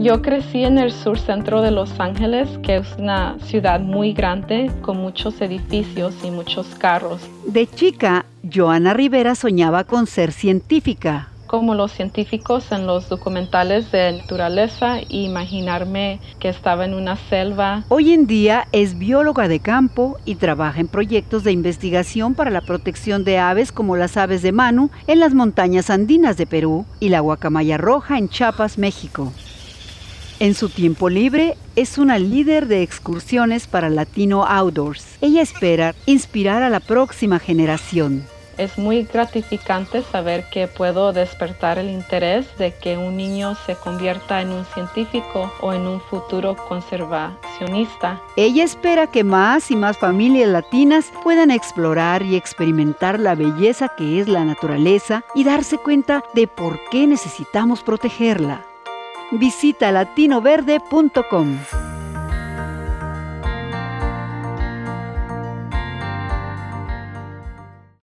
Yo crecí en el sur centro de Los Ángeles, que es una ciudad muy grande con muchos edificios y muchos carros. De chica, Joana Rivera soñaba con ser científica como los científicos en los documentales de naturaleza e imaginarme que estaba en una selva. Hoy en día es bióloga de campo y trabaja en proyectos de investigación para la protección de aves como las aves de Manu en las montañas andinas de Perú y la guacamaya roja en Chiapas, México. En su tiempo libre es una líder de excursiones para Latino Outdoors. Ella espera inspirar a la próxima generación es muy gratificante saber que puedo despertar el interés de que un niño se convierta en un científico o en un futuro conservacionista. Ella espera que más y más familias latinas puedan explorar y experimentar la belleza que es la naturaleza y darse cuenta de por qué necesitamos protegerla. Visita latinoverde.com.